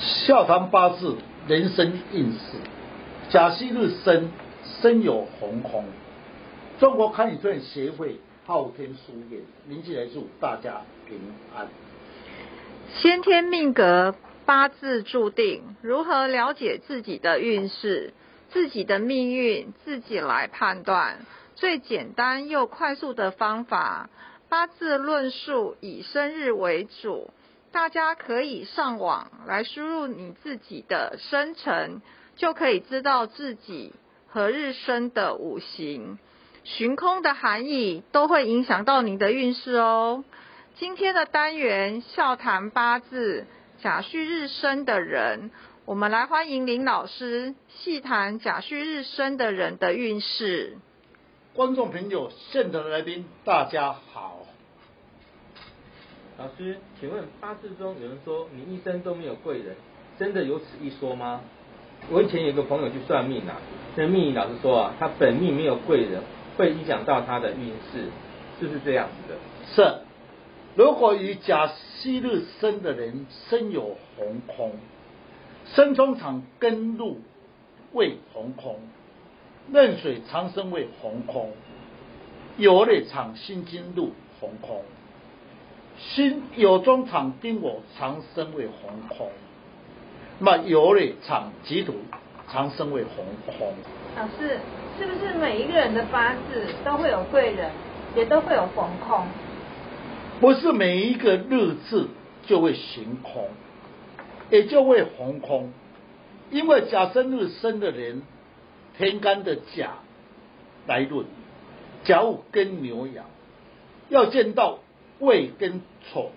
笑谈八字人生运势，甲戌日生，生有红空。中国堪舆传协会昊天书院，铭记来祝大家平安。先天命格八字注定，如何了解自己的运势、自己的命运，自己来判断。最简单又快速的方法，八字论述以生日为主。大家可以上网来输入你自己的生辰，就可以知道自己何日生的五行、寻空的含义，都会影响到您的运势哦。今天的单元笑谈八字甲戌日生的人，我们来欢迎林老师细谈甲戌日生的人的运势。观众朋友、现场的来宾，大家好。老师，请问八字中有人说你一生都没有贵人，真的有此一说吗？我以前有个朋友去算命啊，那命理老师说啊，他本命没有贵人，会影响到他的运势，是不是这样子的？是，如果以甲戌日生的人身有红空，身中场根禄为红空，壬水长生为红空，有内藏心金禄红空。心有中场丁火长生为红空，那么有内场己土长生为红空。老师，是不是每一个人的八字都会有贵人，也都会有红空？不是每一个日字就会行空，也就会红空。因为甲生日生的人，天干的甲来论，甲午跟牛羊，要见到。未跟丑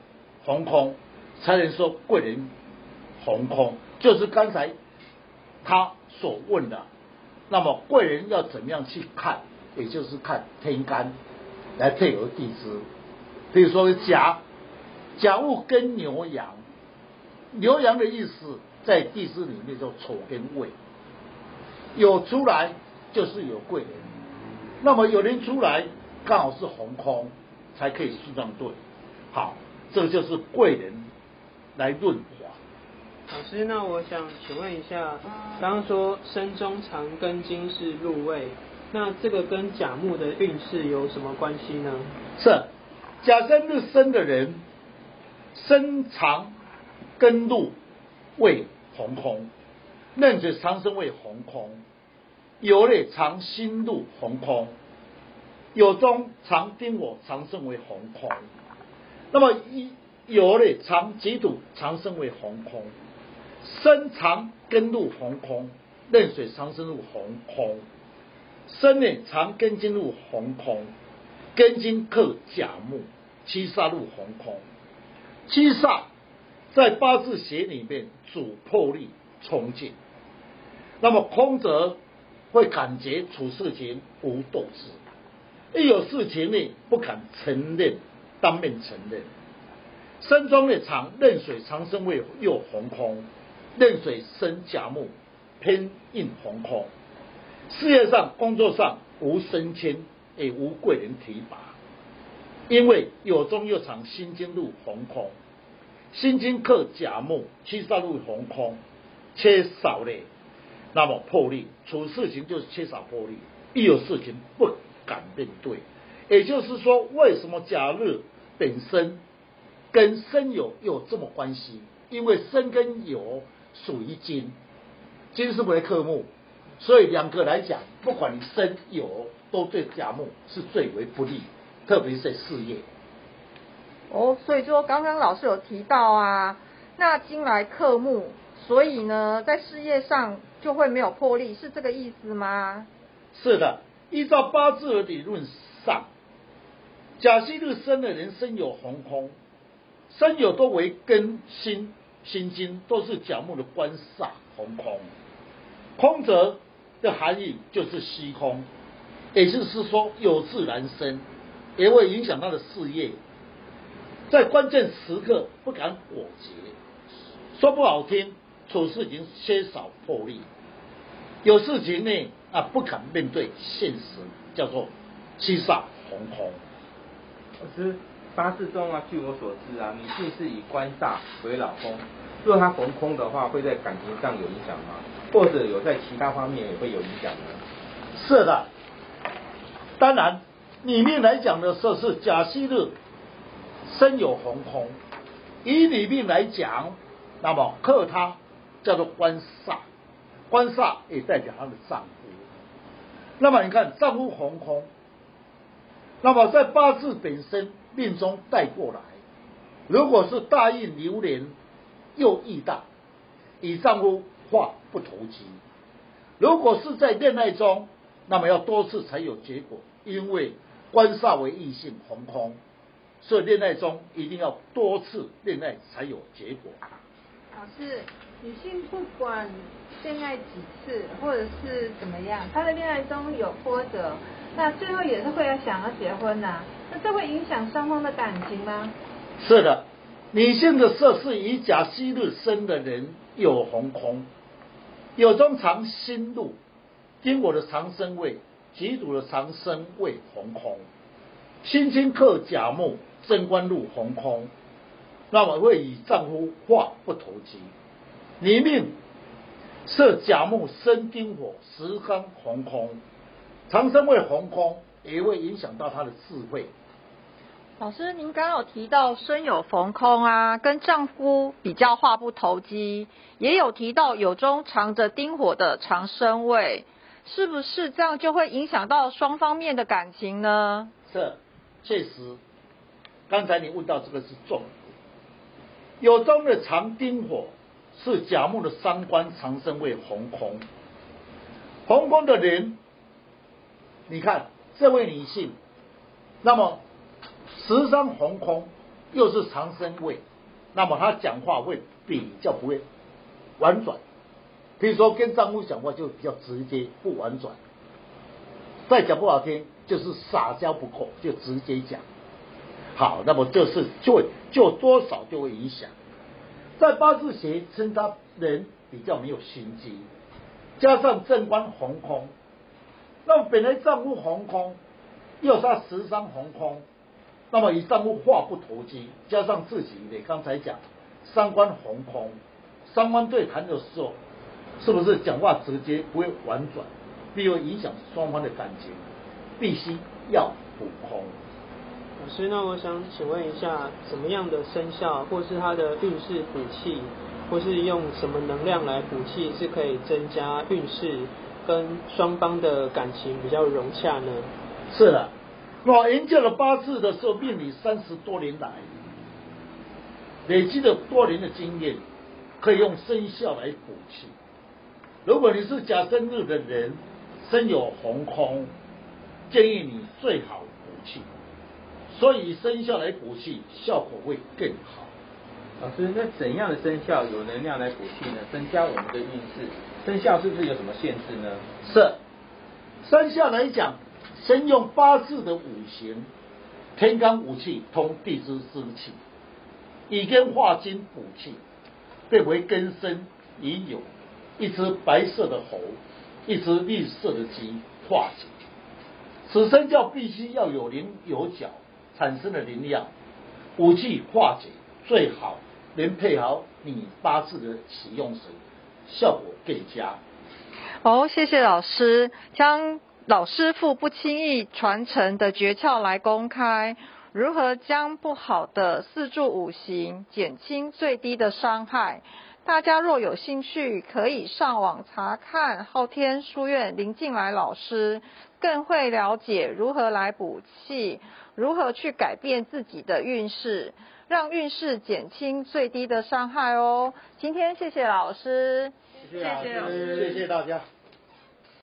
红空，才能说贵人红空，就是刚才他所问的。那么贵人要怎么样去看？也就是看天干来配合地支。比如说甲甲戊跟牛羊，牛羊的意思在地支里面叫丑跟未，有出来就是有贵人。那么有人出来刚好是红空。才可以顺畅对，好，这个就是贵人来润滑。老师，那我想请问一下，刚刚说身中藏根金是入位，那这个跟甲木的运势有什么关系呢？是甲申日生的人，身藏根入为红空，壬水长生为红空，有内藏心入红空。有中藏丁火长生为红空，那么一有呢藏己土长生为红空，身藏根入红空，壬水长生入红空，身呢藏根金入红空，根金克甲木，七煞入红空，七煞在八字学里面主破力冲劲，那么空则会感觉处事情无斗志。一有事情呢，不敢承认，当面承认。身中的长壬水长生位又红空，壬水生甲木，偏印红空。事业上、工作上无升迁，也无贵人提拔，因为有中又藏心经入红空，心经克甲木，七煞入红空，缺少了，那么魄力，处事情就是缺少魄力。一有事情不。敢面对，也就是说，为什么甲日本身跟申酉有这么关系？因为申跟酉属于金，金是为克木，所以两个来讲，不管你申酉，都对甲木是最为不利，特别是在事业。哦，所以说刚刚老师有提到啊，那金来克木，所以呢，在事业上就会没有魄力，是这个意思吗？是的。依照八字的理论上，甲戌日生的人生有红空，生有多为根心心经，都是甲木的官煞红空。空则的含义就是虚空，也就是说有自然生，也会影响他的事业，在关键时刻不敢果决，说不好听，处事已经缺少魄力，有事情呢。啊，不肯面对现实，叫做七煞红空。老师，八字中啊，据我所知啊，女性是以官煞为老公，如果它逢空的话，会在感情上有影响吗？或者有在其他方面也会有影响呢？是的，当然，里面来讲的时候是甲戌日身有红空，以里面来讲，那么克他叫做官煞，官煞也代表他的丈夫。那么你看丈夫红空，那么在八字本身命中带过来，如果是大运流年又易大，以丈夫话不投机。如果是在恋爱中，那么要多次才有结果，因为官煞为异性红空，所以恋爱中一定要多次恋爱才有结果。老师，女性不管恋爱几次或者是怎么样，她的恋爱中有波折，那最后也是会要想要结婚呐、那这会影响双方的感情吗？是的，女性的色是以甲戌日生的人有红空，有中藏心路，丁火的长生位，己土的长生位红空，辛金克甲木，正官禄红空，那么会以丈夫话不投机。你命设甲木生丁火，时刚红空，长生位红空也会影响到他的智慧。老师，您刚刚有提到身有逢空啊，跟丈夫比较话不投机，也有提到有中藏着丁火的长生位，是不是这样就会影响到双方面的感情呢？是，确实，刚才你问到这个是重点。有中的藏丁火是甲木的三官长生位红空，红空的人，你看这位女性，那么十伤红空又是长生位，那么她讲话会比较不会婉转，比如说跟丈夫讲话就比较直接不婉转，再讲不好听就是撒娇不够，就直接讲。好，那么这是就就多少就会影响。在八字学称他人比较没有心机，加上正官红空，那么本来丈夫红空，又是他时伤红空，那么以丈夫话不投机，加上自己你刚才讲三官红空，三官对谈的时候，是不是讲话直接不会婉转，必会影响双方的感情，必须要补空。老师，那我想请问一下，什么样的生肖或是它的运势补气，或是用什么能量来补气，是可以增加运势跟双方的感情比较融洽呢？是的，我研究了八字的时候，命理三十多年来，累积了多年的经验，可以用生肖来补气。如果你是甲申日的人，身有红空，建议你最好补气。所以以生肖来补气，效果会更好。老师，那怎样的生肖有能量来补气呢？增加我们的运势，生肖是不是有什么限制呢？是，生肖来讲，先用八字的五行，天干五气通地支之气，以根化金补气，变为根生已有一只白色的猴，一只绿色的鸡化解。此生肖必须要有棱有角。产生的能量，武器化解最好能配好你八字的使用神，效果更佳。哦，谢谢老师，将老师傅不轻易传承的诀窍来公开，如何将不好的四柱五行减轻最低的伤害。大家若有兴趣，可以上网查看昊天书院林静来老师，更会了解如何来补气，如何去改变自己的运势，让运势减轻最低的伤害哦。今天谢谢老师，谢谢老师谢谢大家。